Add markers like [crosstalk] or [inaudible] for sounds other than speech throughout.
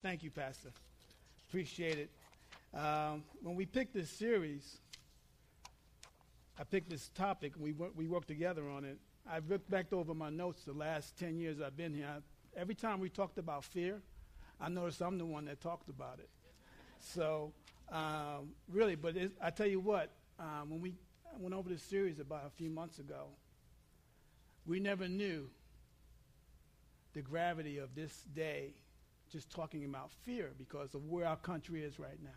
Thank you, Pastor. Appreciate it. Um, when we picked this series, I picked this topic, we, we worked together on it. I've looked back over my notes the last 10 years I've been here. I, every time we talked about fear, I noticed I'm the one that talked about it. So, um, really, but I tell you what, um, when we went over this series about a few months ago, we never knew the gravity of this day just talking about fear because of where our country is right now.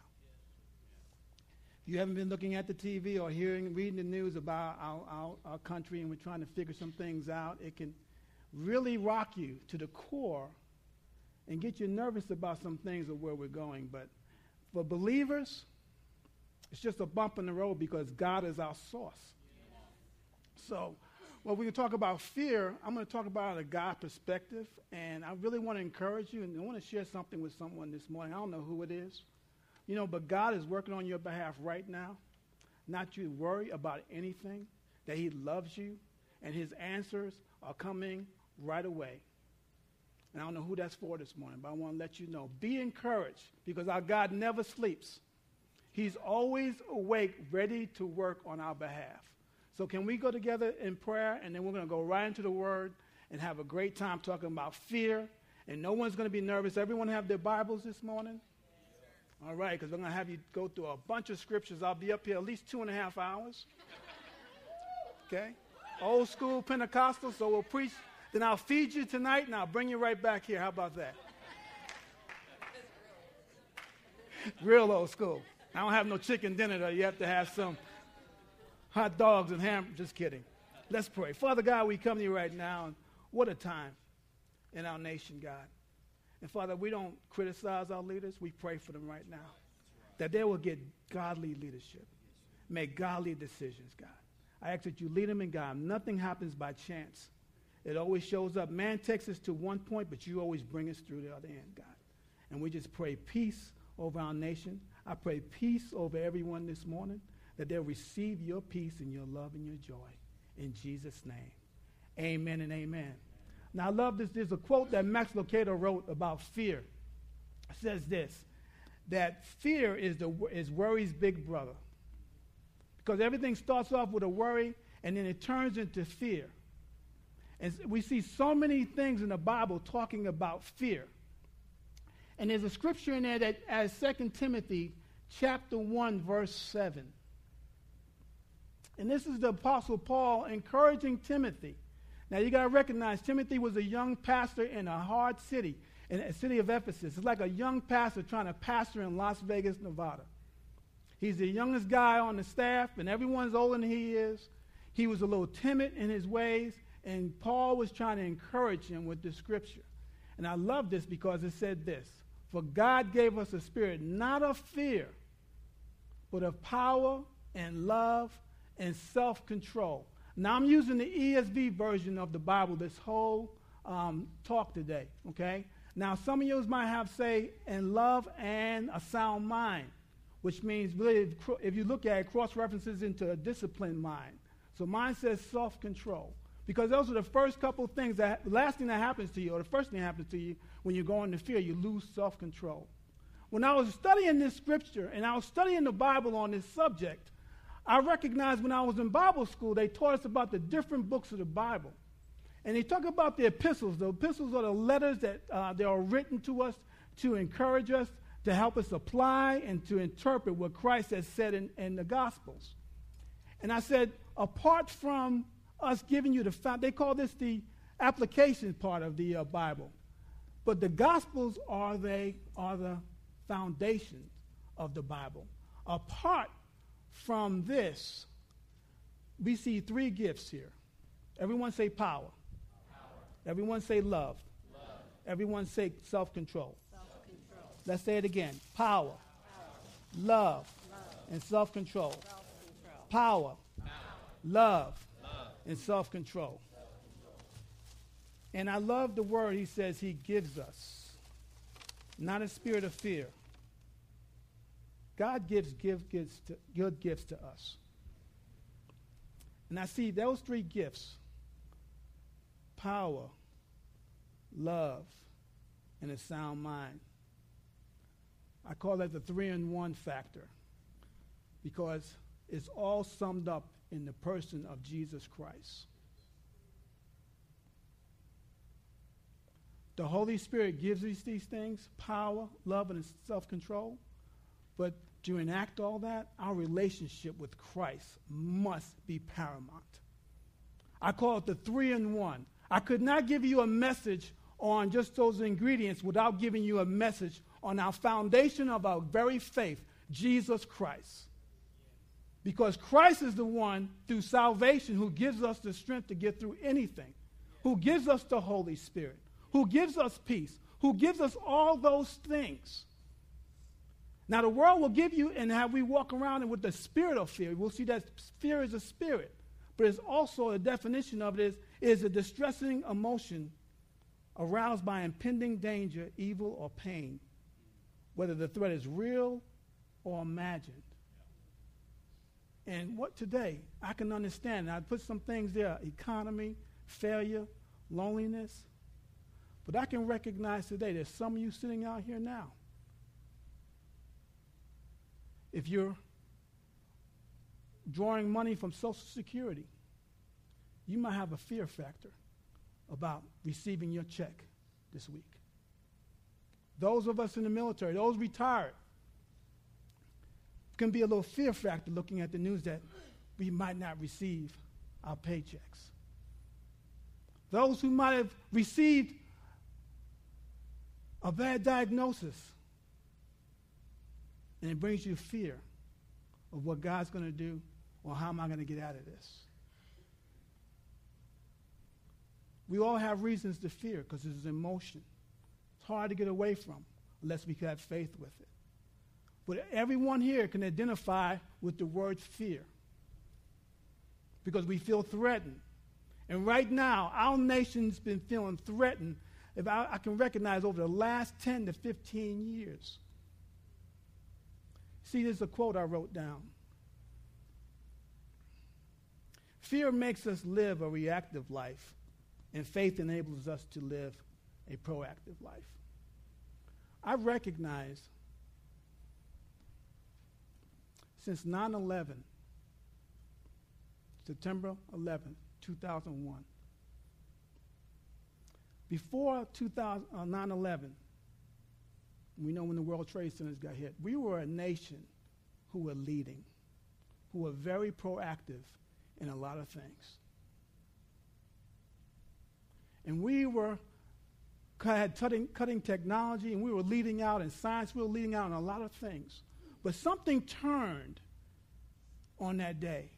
If you haven't been looking at the TV or hearing, reading the news about our, our, our country and we're trying to figure some things out, it can really rock you to the core and get you nervous about some things of where we're going. But for believers, it's just a bump in the road because God is our source. So, well, we can talk about fear. I'm going to talk about a God perspective, and I really want to encourage you, and I want to share something with someone this morning. I don't know who it is, you know, but God is working on your behalf right now. Not you worry about anything, that He loves you, and His answers are coming right away. And I don't know who that's for this morning, but I want to let you know. Be encouraged because our God never sleeps. He's always awake, ready to work on our behalf. So, can we go together in prayer and then we're going to go right into the Word and have a great time talking about fear? And no one's going to be nervous. Everyone have their Bibles this morning? All right, because we're going to have you go through a bunch of scriptures. I'll be up here at least two and a half hours. Okay? Old school Pentecostal, so we'll preach. Then I'll feed you tonight and I'll bring you right back here. How about that? Real old school. I don't have no chicken dinner though. You have to have some hot dogs and ham. Just kidding. Let's pray. Father God, we come to you right now. And what a time in our nation, God. And Father, we don't criticize our leaders. We pray for them right now. That they will get godly leadership, make godly decisions, God. I ask that you lead them in God. Nothing happens by chance. It always shows up. Man takes us to one point, but you always bring us through the other end, God. And we just pray peace over our nation. I pray peace over everyone this morning, that they'll receive your peace and your love and your joy. In Jesus' name. Amen and amen. Now, I love this. There's a quote that Max Lucado wrote about fear. It says this that fear is, the, is worry's big brother. Because everything starts off with a worry and then it turns into fear. And we see so many things in the Bible talking about fear. And there's a scripture in there that as 2 Timothy chapter 1 verse 7. And this is the apostle Paul encouraging Timothy. Now you got to recognize Timothy was a young pastor in a hard city, in a city of Ephesus. It's like a young pastor trying to pastor in Las Vegas, Nevada. He's the youngest guy on the staff, and everyone's older than he is. He was a little timid in his ways, and Paul was trying to encourage him with the scripture. And I love this because it said this For God gave us a spirit not of fear, but of power and love and self control. Now, I'm using the ESV version of the Bible this whole um, talk today, okay? Now, some of you might have, say, in love and a sound mind, which means really, if, you look at it, cross references into a disciplined mind. So mine says self control. Because those are the first couple things that, last thing that happens to you, or the first thing that happens to you when you go into fear, you lose self control. When I was studying this scripture and I was studying the Bible on this subject, I recognized when I was in Bible school, they taught us about the different books of the Bible. And they talk about the epistles. The epistles are the letters that uh, they are written to us to encourage us, to help us apply, and to interpret what Christ has said in, in the Gospels. And I said, apart from us giving you the, they call this the application part of the uh, Bible. But the Gospels are, they, are the foundation of the Bible. Apart from this, we see three gifts here. Everyone say power. power. Everyone say love. love. Everyone say self control. Let's say it again power, power. Love, love, and self control. Power, love, and self control. And I love the word he says he gives us, not a spirit of fear God gives to, good gifts to us. And I see those three gifts power, love, and a sound mind. I call that the three in one factor because it's all summed up in the person of Jesus Christ. The Holy Spirit gives us these things power, love, and self control. But to enact all that, our relationship with Christ must be paramount. I call it the three in one. I could not give you a message on just those ingredients without giving you a message on our foundation of our very faith, Jesus Christ. Because Christ is the one through salvation who gives us the strength to get through anything, who gives us the Holy Spirit, who gives us peace, who gives us all those things. Now, the world will give you, and have we walk around with the spirit of fear, we'll see that fear is a spirit, but it's also a definition of it is, is a distressing emotion aroused by impending danger, evil, or pain, whether the threat is real or imagined. And what today, I can understand. I put some things there economy, failure, loneliness. But I can recognize today there's some of you sitting out here now. If you're drawing money from Social Security, you might have a fear factor about receiving your check this week. Those of us in the military, those retired, can be a little fear factor looking at the news that we might not receive our paychecks. Those who might have received a bad diagnosis, and it brings you fear of what God's going to do or how am I going to get out of this. We all have reasons to fear because it's an emotion. It's hard to get away from unless we have faith with it. But everyone here can identify with the word fear because we feel threatened. And right now, our nation's been feeling threatened, if I, I can recognize, over the last 10 to 15 years. See, there's a quote I wrote down. Fear makes us live a reactive life, and faith enables us to live a proactive life. I recognize since 9 11, September 11, 2001. Before 2000, uh, 9 11, we know when the World Trade Centers got hit, we were a nation who were leading, who were very proactive in a lot of things. And we were had cutting, cutting technology, and we were leading out in science, we were leading out in a lot of things. But something turned on that day.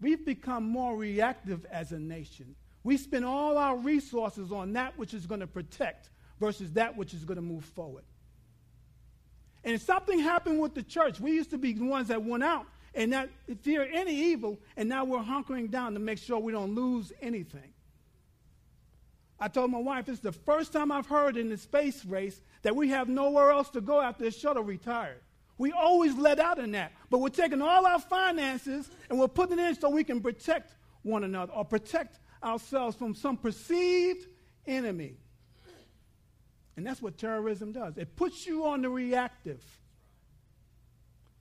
We've become more reactive as a nation. We spend all our resources on that which is going to protect versus that which is going to move forward. And if something happened with the church. We used to be the ones that went out and not fear any evil, and now we're hunkering down to make sure we don't lose anything. I told my wife, it's the first time I've heard in the space race that we have nowhere else to go after the shuttle retired. We always let out in that. But we're taking all our finances and we're putting it in so we can protect one another or protect ourselves from some perceived enemy. And that's what terrorism does it puts you on the reactive.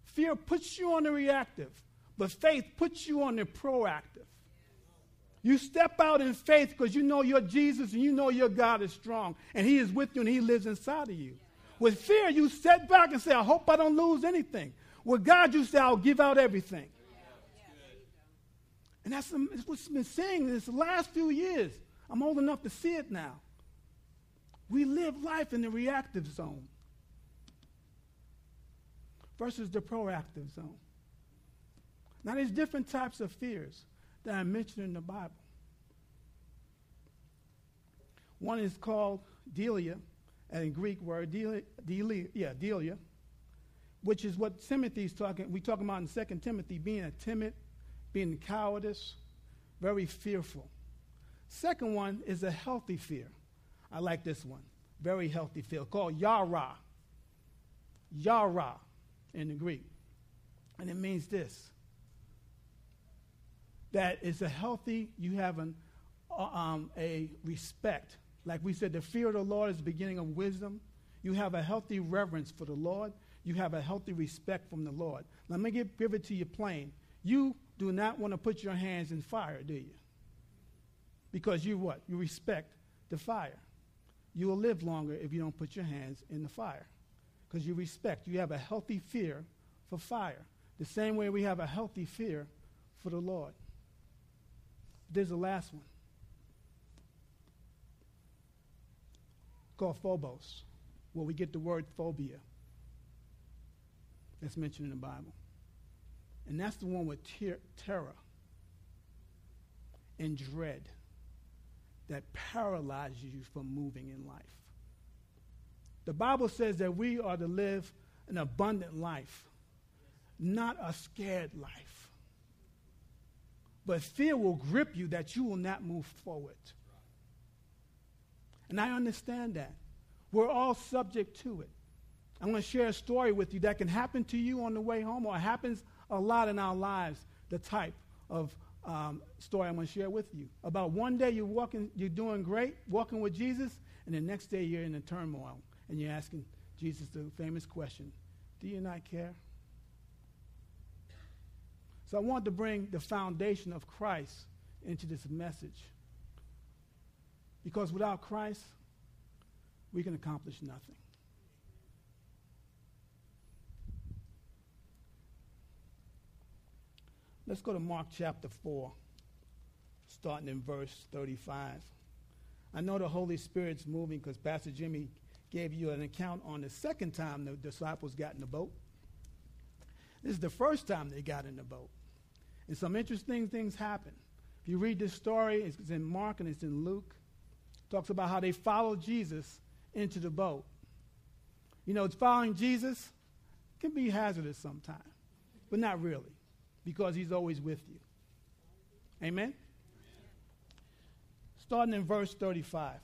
Fear puts you on the reactive, but faith puts you on the proactive. You step out in faith because you know your Jesus and you know your God is strong and He is with you and He lives inside of you. With fear, you step back and say, I hope I don't lose anything. With God, you say, I'll give out everything. And that's, what's been saying in this last few years. I'm old enough to see it now. We live life in the reactive zone versus the proactive zone. Now, there's different types of fears that I mentioned in the Bible. One is called Delia, and in Greek word, delia, delia, yeah, delia, which is what Timothy's talking, we talk about in 2 Timothy, being a timid, being cowardice, very fearful. Second one is a healthy fear. I like this one. Very healthy fear called yara. Yara in the Greek. And it means this that it's a healthy, you have an, uh, um, a respect like we said, the fear of the Lord is the beginning of wisdom. You have a healthy reverence for the Lord. You have a healthy respect from the Lord. Let me give, give it to you plain. You do not want to put your hands in fire, do you? Because you what? You respect the fire. You will live longer if you don't put your hands in the fire. Because you respect. You have a healthy fear for fire. The same way we have a healthy fear for the Lord. There's the last one. Called phobos, where we get the word phobia. That's mentioned in the Bible. And that's the one with ter- terror and dread that paralyzes you from moving in life. The Bible says that we are to live an abundant life, not a scared life. But fear will grip you that you will not move forward. And I understand that. We're all subject to it. I'm going to share a story with you that can happen to you on the way home or happens a lot in our lives, the type of um, story I'm going to share with you. About one day you're walking, you're doing great, walking with Jesus, and the next day you're in a turmoil and you're asking Jesus the famous question Do you not care? So I want to bring the foundation of Christ into this message. Because without Christ, we can accomplish nothing. Let's go to Mark chapter 4, starting in verse 35. I know the Holy Spirit's moving because Pastor Jimmy gave you an account on the second time the disciples got in the boat. This is the first time they got in the boat. And some interesting things happen. If you read this story, it's in Mark and it's in Luke. It talks about how they followed Jesus into the boat. You know, following Jesus can be hazardous sometimes, but not really because he's always with you. Amen? Starting in verse 35.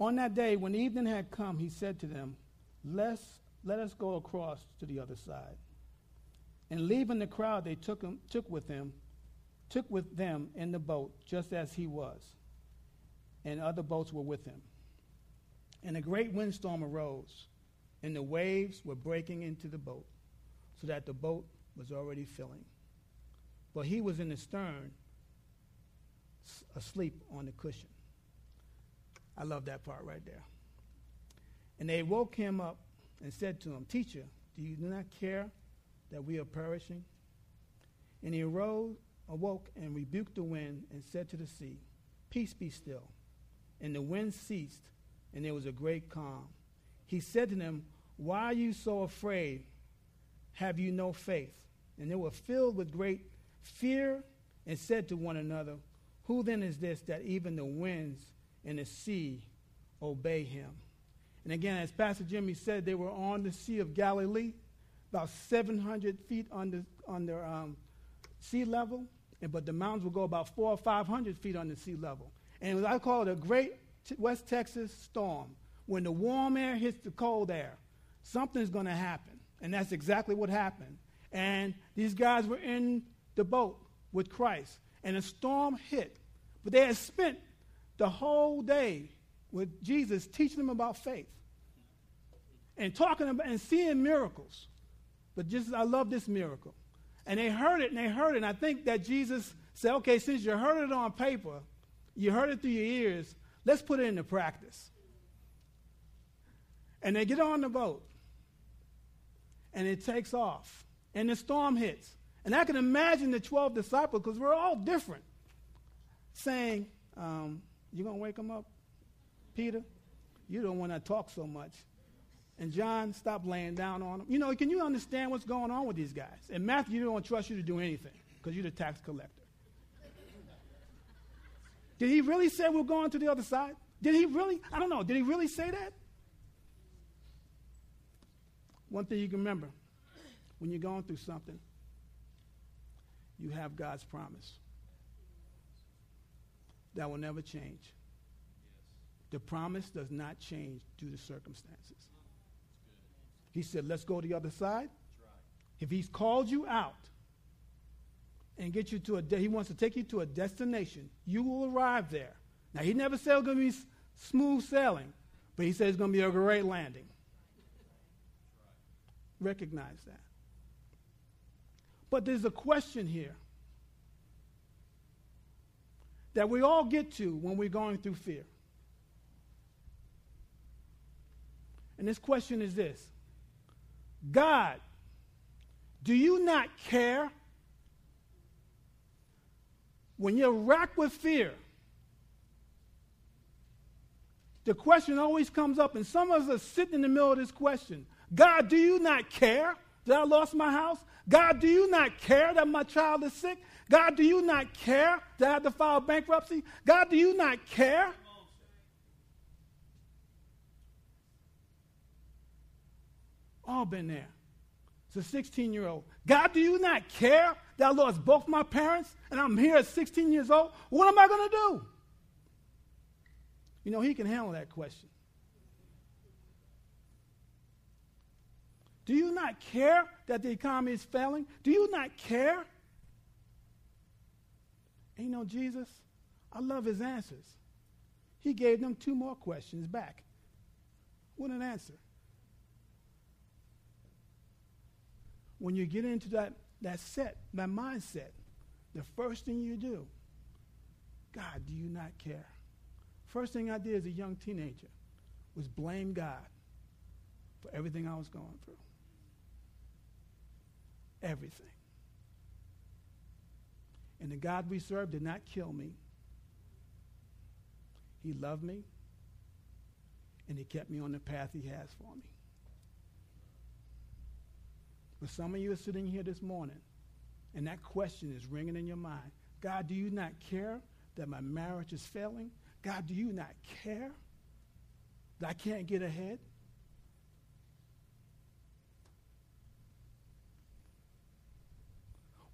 On that day, when evening had come, he said to them, Let's, Let us go across to the other side. And leaving the crowd, they took, him, took with him, took with them in the boat, just as he was. And other boats were with him. And a great windstorm arose and the waves were breaking into the boat, so that the boat was already filling. But he was in the stern, asleep on the cushion. I love that part right there. And they woke him up and said to him, Teacher, do you not care that we are perishing? And he arose, awoke, and rebuked the wind and said to the sea, Peace be still. And the wind ceased, and there was a great calm he said to them, Why are you so afraid? Have you no faith? And they were filled with great fear and said to one another, Who then is this that even the winds and the sea obey him? And again, as Pastor Jimmy said, they were on the Sea of Galilee, about 700 feet under, under um, sea level, and, but the mountains will go about four or 500 feet under sea level. And I call it a great West Texas storm when the warm air hits the cold air, something's going to happen. And that's exactly what happened. And these guys were in the boat with Christ, and a storm hit. But they had spent the whole day with Jesus teaching them about faith and talking about and seeing miracles. But just I love this miracle. And they heard it and they heard it. And I think that Jesus said, okay, since you heard it on paper, you heard it through your ears, let's put it into practice. And they get on the boat. And it takes off. And the storm hits. And I can imagine the 12 disciples, because we're all different, saying, um, You going to wake them up, Peter? You don't want to talk so much. And John, stop laying down on them. You know, can you understand what's going on with these guys? And Matthew, you don't trust you to do anything because you're the tax collector. Did he really say we're going to the other side? Did he really? I don't know. Did he really say that? One thing you can remember when you're going through something, you have God's promise that will never change. The promise does not change due to circumstances. He said, let's go to the other side. If he's called you out and get you to a, de- he wants to take you to a destination, you will arrive there. Now, he never said it's going to be smooth sailing, but he said it's going to be a great landing. Recognize that. But there's a question here that we all get to when we're going through fear. And this question is this God, do you not care when you're racked with fear? The question always comes up, and some of us are sitting in the middle of this question God, do you not care that I lost my house? God, do you not care that my child is sick? God, do you not care that I have to file bankruptcy? God, do you not care? All been there. It's a 16 year old. God, do you not care that I lost both my parents and I'm here at 16 years old? What am I going to do? You know, he can handle that question. Do you not care that the economy is failing? Do you not care? And you know, Jesus, I love his answers. He gave them two more questions back. What an answer. When you get into that, that set, that mindset, the first thing you do, God, do you not care? First thing I did as a young teenager was blame God for everything I was going through everything. And the God we serve did not kill me. He loved me, and He kept me on the path He has for me. But some of you are sitting here this morning, and that question is ringing in your mind God, do you not care that my marriage is failing? God, do you not care that I can't get ahead?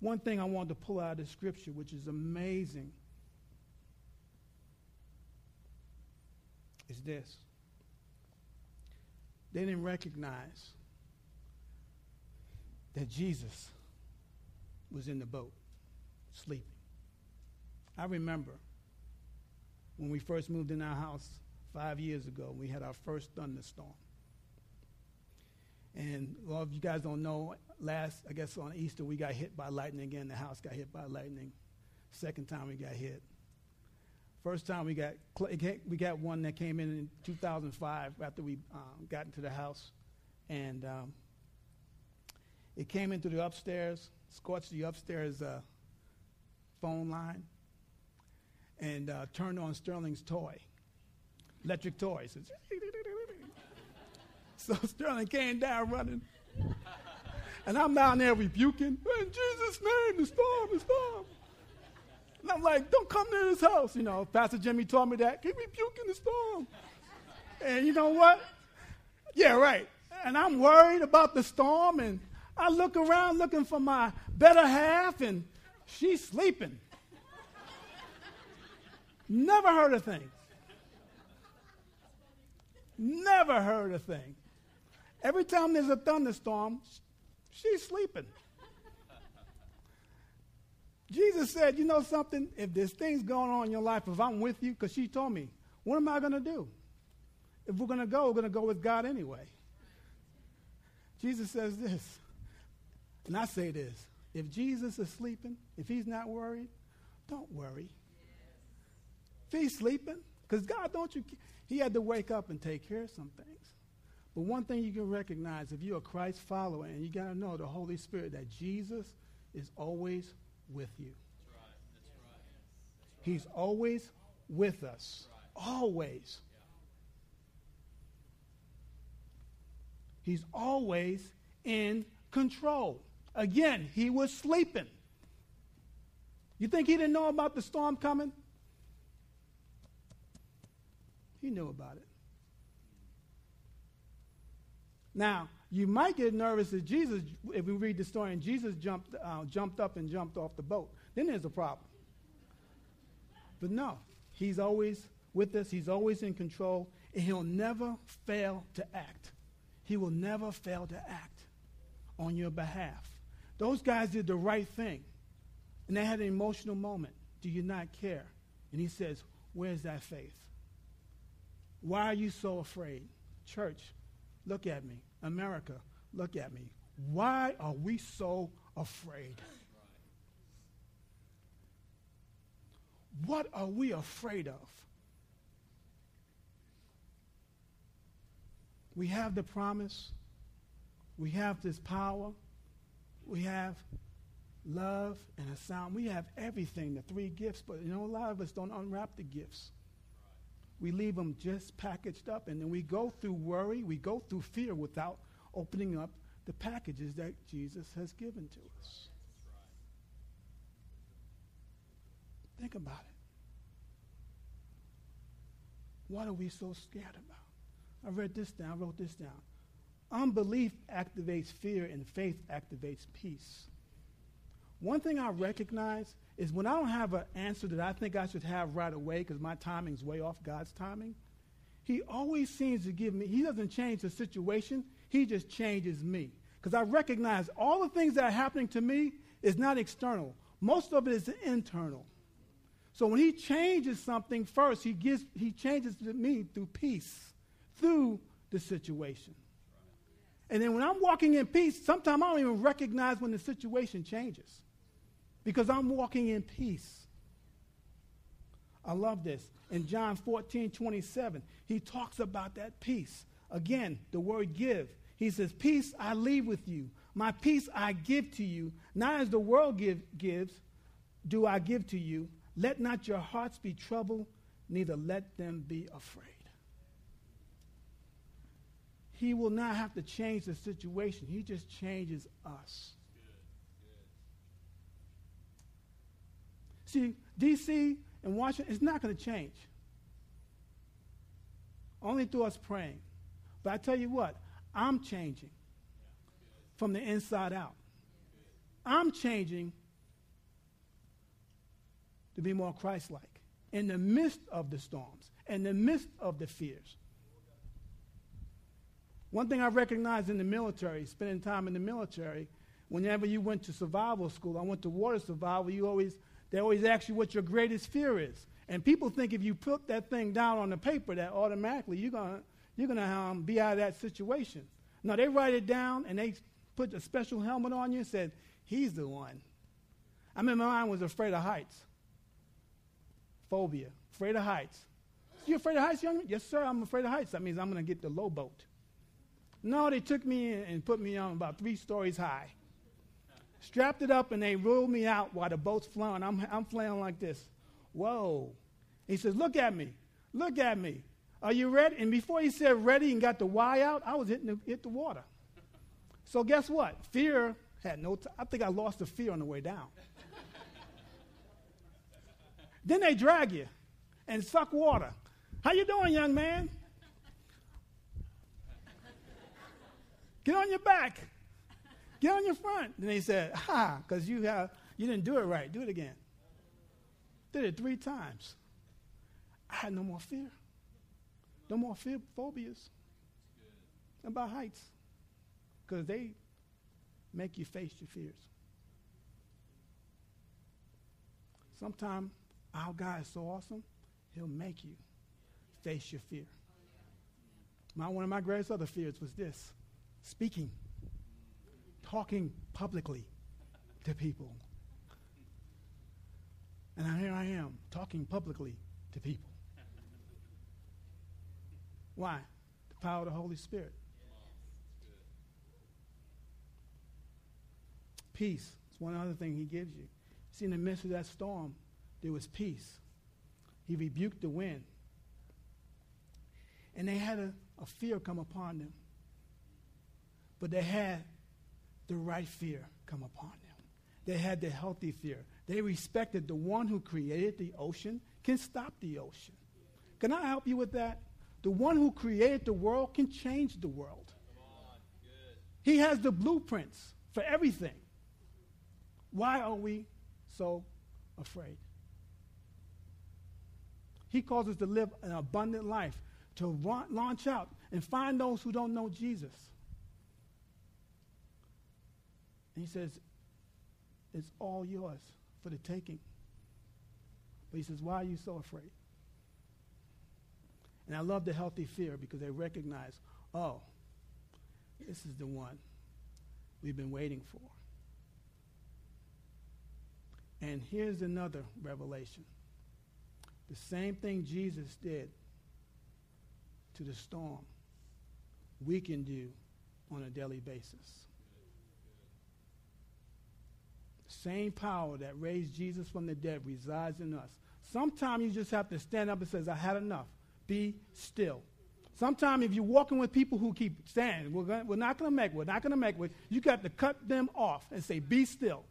One thing I wanted to pull out of the scripture, which is amazing, is this. They didn't recognize that Jesus was in the boat, sleeping. I remember when we first moved in our house five years ago, we had our first thunderstorm. And a lot of you guys don't know, last, I guess on Easter, we got hit by lightning again. The house got hit by lightning. Second time we got hit. First time we got, we got one that came in in 2005 after we um, got into the house. And um, it came into the upstairs, scorched the upstairs uh, phone line, and uh, turned on Sterling's toy, electric toys. So Sterling came down running. And I'm down there rebuking, in Jesus' name, the storm, the storm. And I'm like, don't come near this house. You know, Pastor Jimmy told me that. Keep rebuking the storm. And you know what? Yeah, right. And I'm worried about the storm, and I look around looking for my better half, and she's sleeping. Never heard a thing. Never heard a thing. Every time there's a thunderstorm, she's sleeping. Jesus said, You know something? If there's things going on in your life, if I'm with you, because she told me, what am I going to do? If we're going to go, we're going to go with God anyway. Jesus says this, and I say this if Jesus is sleeping, if he's not worried, don't worry. If he's sleeping, because God, don't you, he had to wake up and take care of some things. But one thing you can recognize if you're a Christ follower, and you got to know the Holy Spirit, that Jesus is always with you. That's right. That's right. He's always with us. Always. He's always in control. Again, he was sleeping. You think he didn't know about the storm coming? He knew about it. Now, you might get nervous if Jesus, if we read the story and Jesus jumped, uh, jumped up and jumped off the boat. Then there's a problem. But no, he's always with us, he's always in control, and he'll never fail to act. He will never fail to act on your behalf. Those guys did the right thing, and they had an emotional moment. Do you not care? And he says, Where's that faith? Why are you so afraid? Church, look at me. America, look at me. Why are we so afraid? What are we afraid of? We have the promise. We have this power. We have love and a sound. We have everything, the three gifts, but you know, a lot of us don't unwrap the gifts. We leave them just packaged up, and then we go through worry, we go through fear without opening up the packages that Jesus has given to us. Think about it. What are we so scared about? I read this down, I wrote this down. Unbelief activates fear, and faith activates peace. One thing I recognize is when I don't have an answer that I think I should have right away because my timing's way off God's timing, He always seems to give me, He doesn't change the situation, He just changes me. Because I recognize all the things that are happening to me is not external, most of it is internal. So when He changes something first, He, gives, he changes me through peace, through the situation. And then when I'm walking in peace, sometimes I don't even recognize when the situation changes because I'm walking in peace. I love this. In John 14, 27, he talks about that peace. Again, the word give. He says, Peace I leave with you. My peace I give to you. Not as the world give, gives, do I give to you. Let not your hearts be troubled, neither let them be afraid. He will not have to change the situation, He just changes us. See, D.C. and Washington is not going to change. Only through us praying. But I tell you what, I'm changing from the inside out. I'm changing to be more Christ like in the midst of the storms, in the midst of the fears. One thing I recognized in the military, spending time in the military, whenever you went to survival school, I went to water survival, you always they always ask you what your greatest fear is. And people think if you put that thing down on the paper, that automatically you're going you're gonna um, be out of that situation. No, they write it down and they put a special helmet on you and said, he's the one. I my mind was afraid of heights. Phobia, afraid of heights. You afraid of heights, young man? Yes, sir, I'm afraid of heights. That means I'm going to get the low boat. No, they took me and put me on about three stories high strapped it up, and they rolled me out while the boat's flowing. I'm, I'm flailing like this. Whoa. He says, Look at me. Look at me. Are you ready? And before he said ready and got the Y out, I was hitting the, hit the water. So guess what? Fear had no I think I lost the fear on the way down. [laughs] then they drag you and suck water. How you doing, young man? Get on your back. Get on your front. And they said, ha, because you have you didn't do it right. Do it again. Did it three times. I had no more fear. No more fear phobias about heights. Because they make you face your fears. Sometimes our God is so awesome, he'll make you face your fear. My, one of my greatest other fears was this speaking talking publicly to people. And here I am talking publicly to people. Why? The power of the Holy Spirit. Peace. It's one other thing he gives you. See, in the midst of that storm, there was peace. He rebuked the wind. And they had a, a fear come upon them. But they had the right fear come upon them. They had the healthy fear. They respected the one who created the ocean can stop the ocean. Can I help you with that? The one who created the world can change the world. He has the blueprints for everything. Why are we so afraid? He calls us to live an abundant life, to launch out and find those who don't know Jesus. And he says, It's all yours for the taking. But he says, Why are you so afraid? And I love the healthy fear because they recognize, oh, this is the one we've been waiting for. And here's another revelation the same thing Jesus did to the storm, we can do on a daily basis. Same power that raised Jesus from the dead resides in us. Sometimes you just have to stand up and say, I had enough. Be still. Sometimes if you're walking with people who keep saying, we're, gonna, we're not going to make it, we're not going to make it, you got to cut them off and say, be still.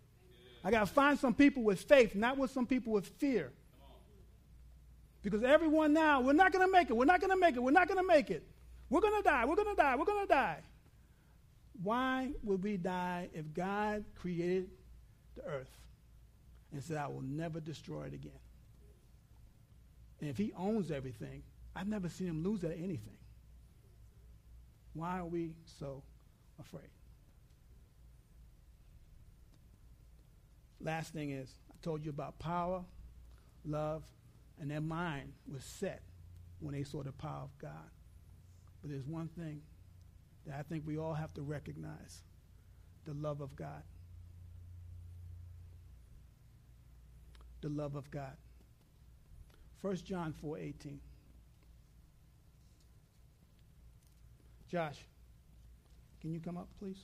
I got to find some people with faith, not with some people with fear. Because everyone now, we're not going to make it, we're not going to make it, we're not going to make it. We're going to die, we're going to die, we're going to die. Why would we die if God created the earth and said, I will never destroy it again? And if he owns everything, I've never seen him lose at anything. Why are we so afraid? Last thing is, I told you about power, love, and their mind was set when they saw the power of God. But there's one thing that I think we all have to recognize the love of God. The love of God. 1 John 4 18. Josh, can you come up, please?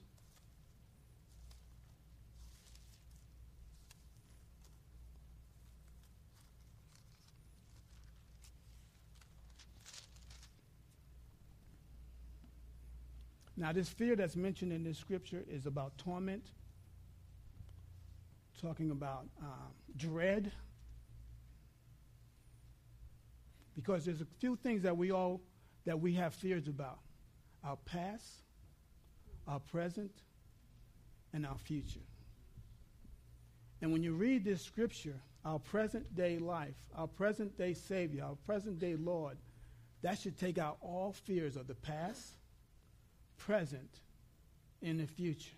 Now, this fear that's mentioned in this scripture is about torment, talking about um, dread. Because there's a few things that we all that we have fears about our past, our present, and our future. And when you read this scripture, our present day life, our present day Savior, our present day Lord, that should take out all fears of the past, present, and the future.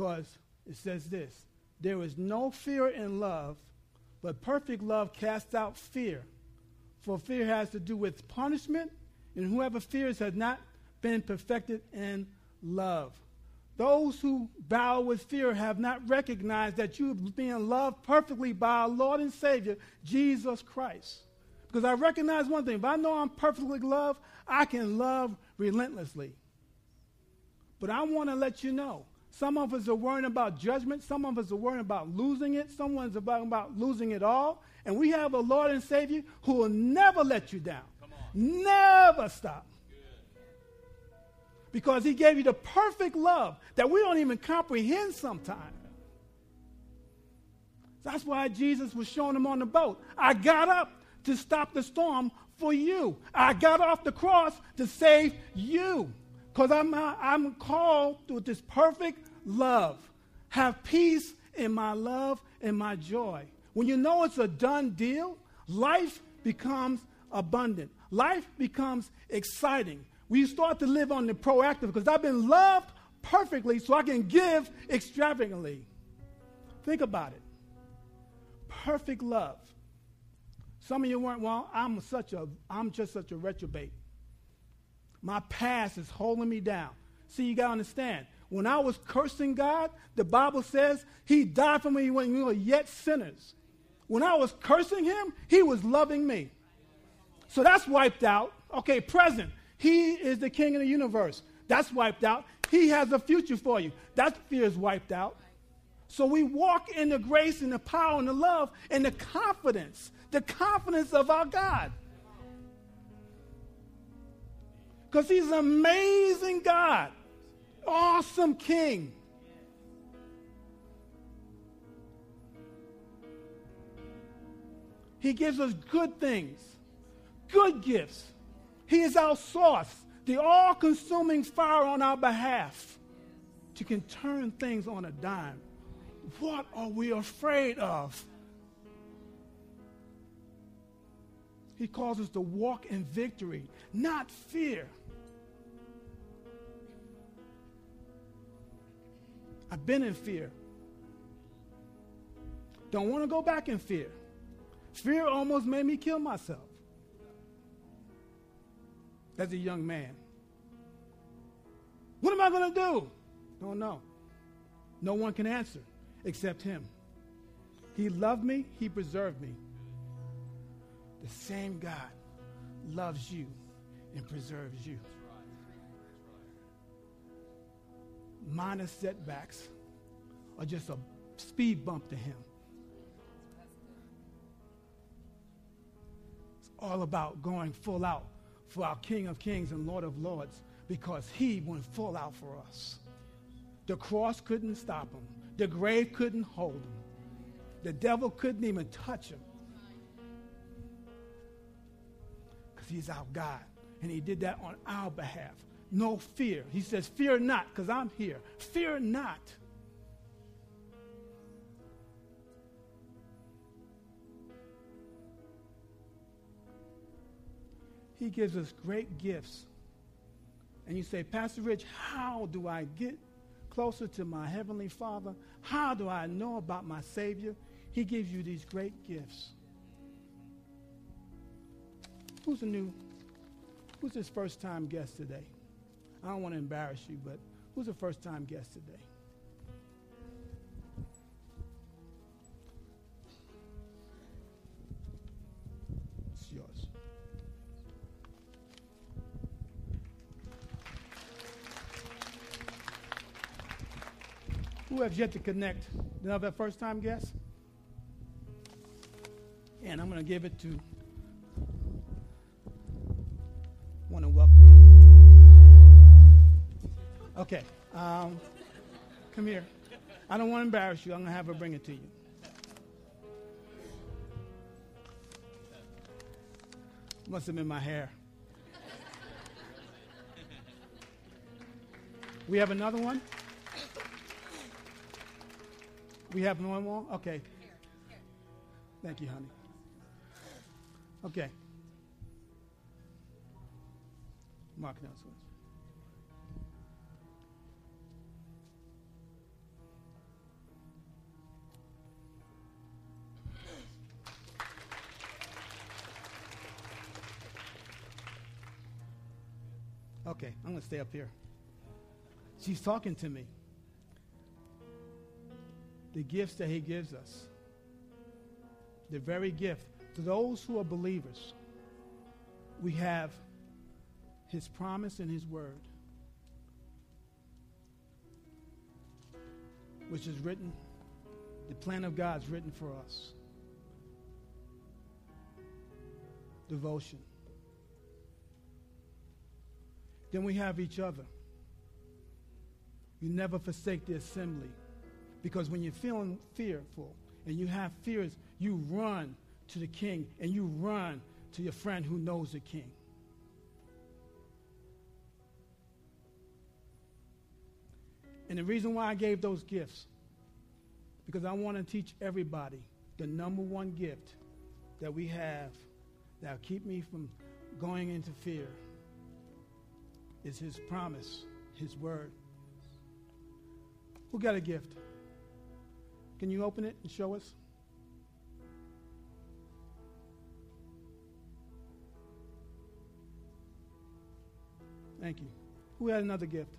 Because it says this there is no fear in love, but perfect love casts out fear for fear has to do with punishment, and whoever fears has not been perfected in love. Those who bow with fear have not recognized that you have been loved perfectly by our Lord and Savior, Jesus Christ. Because I recognize one thing if I know I'm perfectly loved, I can love relentlessly. But I want to let you know some of us are worrying about judgment. Some of us are worrying about losing it. Someone's about, about losing it all. And we have a Lord and Savior who will never let you down. Never stop. Because he gave you the perfect love that we don't even comprehend sometimes. That's why Jesus was showing him on the boat. I got up to stop the storm for you. I got off the cross to save you. Because I'm, uh, I'm called to this perfect love. Have peace in my love and my joy. When you know it's a done deal, life becomes abundant. Life becomes exciting. We start to live on the proactive because I've been loved perfectly so I can give extravagantly. Think about it. Perfect love. Some of you weren't, well, I'm such a, I'm just such a retrobate. My past is holding me down. See, you got to understand. When I was cursing God, the Bible says he died for me when we were yet sinners. When I was cursing him, he was loving me. So that's wiped out. Okay, present. He is the king of the universe. That's wiped out. He has a future for you. That fear is wiped out. So we walk in the grace and the power and the love and the confidence, the confidence of our God. Because he's an amazing God, awesome king. He gives us good things, good gifts. He is our source, the all consuming fire on our behalf. You can turn things on a dime. What are we afraid of? He calls us to walk in victory, not fear. I've been in fear. Don't want to go back in fear. Fear almost made me kill myself as a young man. What am I going to do? Don't know. No one can answer except him. He loved me, he preserved me. The same God loves you and preserves you. Minor setbacks are just a speed bump to him. It's all about going full out for our King of Kings and Lord of Lords because he went full out for us. The cross couldn't stop him. The grave couldn't hold him. The devil couldn't even touch him. Because he's our God. And he did that on our behalf. No fear. He says, Fear not, because I'm here. Fear not. He gives us great gifts. And you say, Pastor Rich, how do I get closer to my Heavenly Father? How do I know about my Savior? He gives you these great gifts. Who's a new, who's this first time guest today? I don't want to embarrass you, but who's a first time guest today? It's yours. Who has yet to connect? Another first time guest? And I'm going to give it to to Okay, um, come here. I don't want to embarrass you. I'm going to have her bring it to you. Must have been my hair. We have another one? We have one more? Okay. Thank you, honey. Okay. Mark announcements. Okay, I'm going to stay up here. She's talking to me. The gifts that he gives us, the very gift to those who are believers, we have his promise and his word, which is written, the plan of God's written for us. Devotion. Then we have each other. You never forsake the assembly. Because when you're feeling fearful and you have fears, you run to the king and you run to your friend who knows the king. And the reason why I gave those gifts, because I want to teach everybody the number one gift that we have that will keep me from going into fear is his promise, his word. Who got a gift? Can you open it and show us? Thank you. Who had another gift?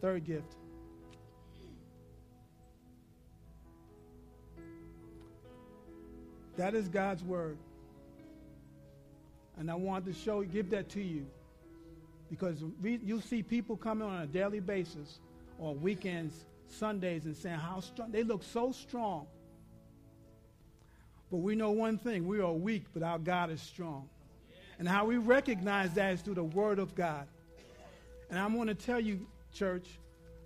Third gift. That is God's word. And I wanted to show, give that to you. Because you see people coming on a daily basis on weekends, Sundays, and saying how strong, they look so strong. But we know one thing we are weak, but our God is strong. And how we recognize that is through the Word of God. And I'm going to tell you, church,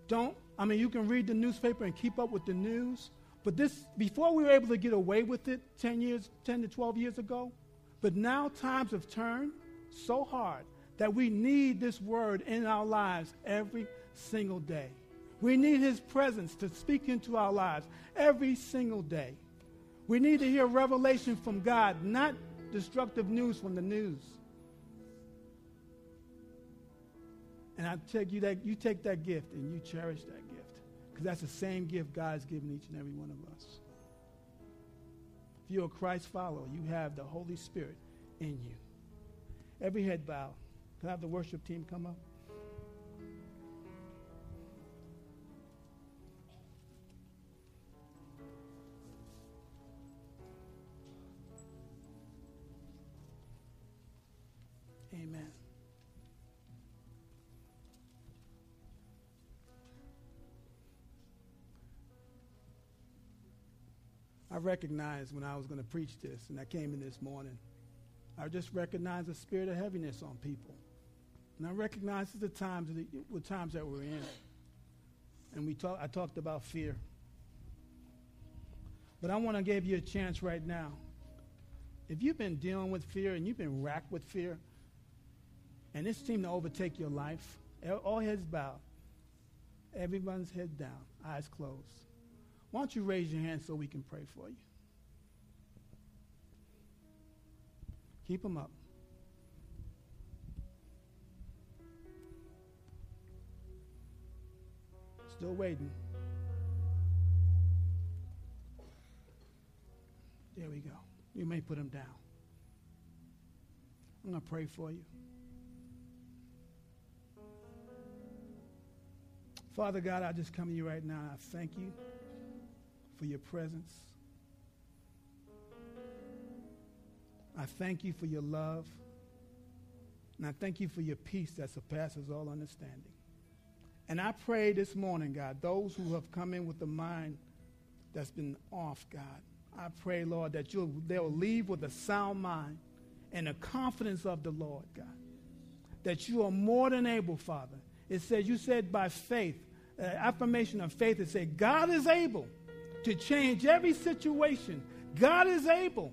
don't, I mean, you can read the newspaper and keep up with the news, but this, before we were able to get away with it 10 years, 10 to 12 years ago, but now times have turned so hard that we need this word in our lives every single day. We need his presence to speak into our lives every single day. We need to hear revelation from God, not destructive news from the news. And I take you that you take that gift and you cherish that Because that's the same gift God's given each and every one of us. If you're a Christ follower, you have the Holy Spirit in you. Every head bow. Can I have the worship team come up? I recognized when I was going to preach this, and I came in this morning, I just recognized a spirit of heaviness on people. And I recognize the times, the times that we're in. And we talk, I talked about fear. But I want to give you a chance right now. If you've been dealing with fear and you've been racked with fear, and it seemed to overtake your life, all heads bowed, everyone's head down, eyes closed. Why don't you raise your hand so we can pray for you? Keep them up. Still waiting. There we go. You may put them down. I'm going to pray for you. Father God, I just come to you right now I thank you for your presence. I thank you for your love. And I thank you for your peace that surpasses all understanding. And I pray this morning, God, those who have come in with a mind that's been off, God, I pray, Lord, that you'll, they'll leave with a sound mind and a confidence of the Lord, God. That you are more than able, Father. It says, you said by faith, uh, affirmation of faith, it said, God is able to change every situation. God is able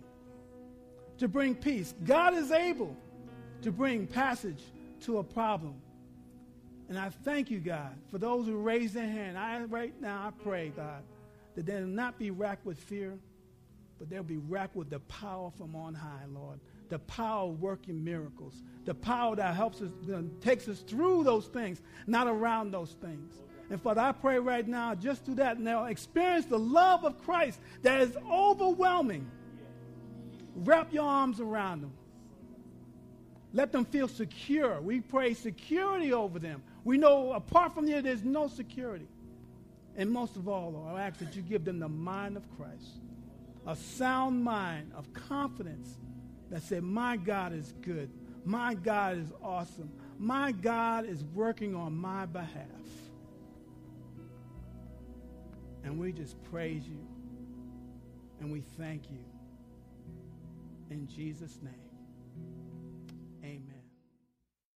to bring peace. God is able to bring passage to a problem. And I thank you, God, for those who raise their hand. I right now I pray, God, that they'll not be racked with fear, but they'll be racked with the power from on high, Lord. The power of working miracles. The power that helps us, that takes us through those things, not around those things. And Father, I pray right now, just do that. Now experience the love of Christ that is overwhelming. Wrap your arms around them. Let them feel secure. We pray security over them. We know apart from you, there's no security. And most of all, Lord, I ask that you give them the mind of Christ, a sound mind of confidence that said, My God is good. My God is awesome. My God is working on my behalf. And we just praise you and we thank you. In Jesus' name.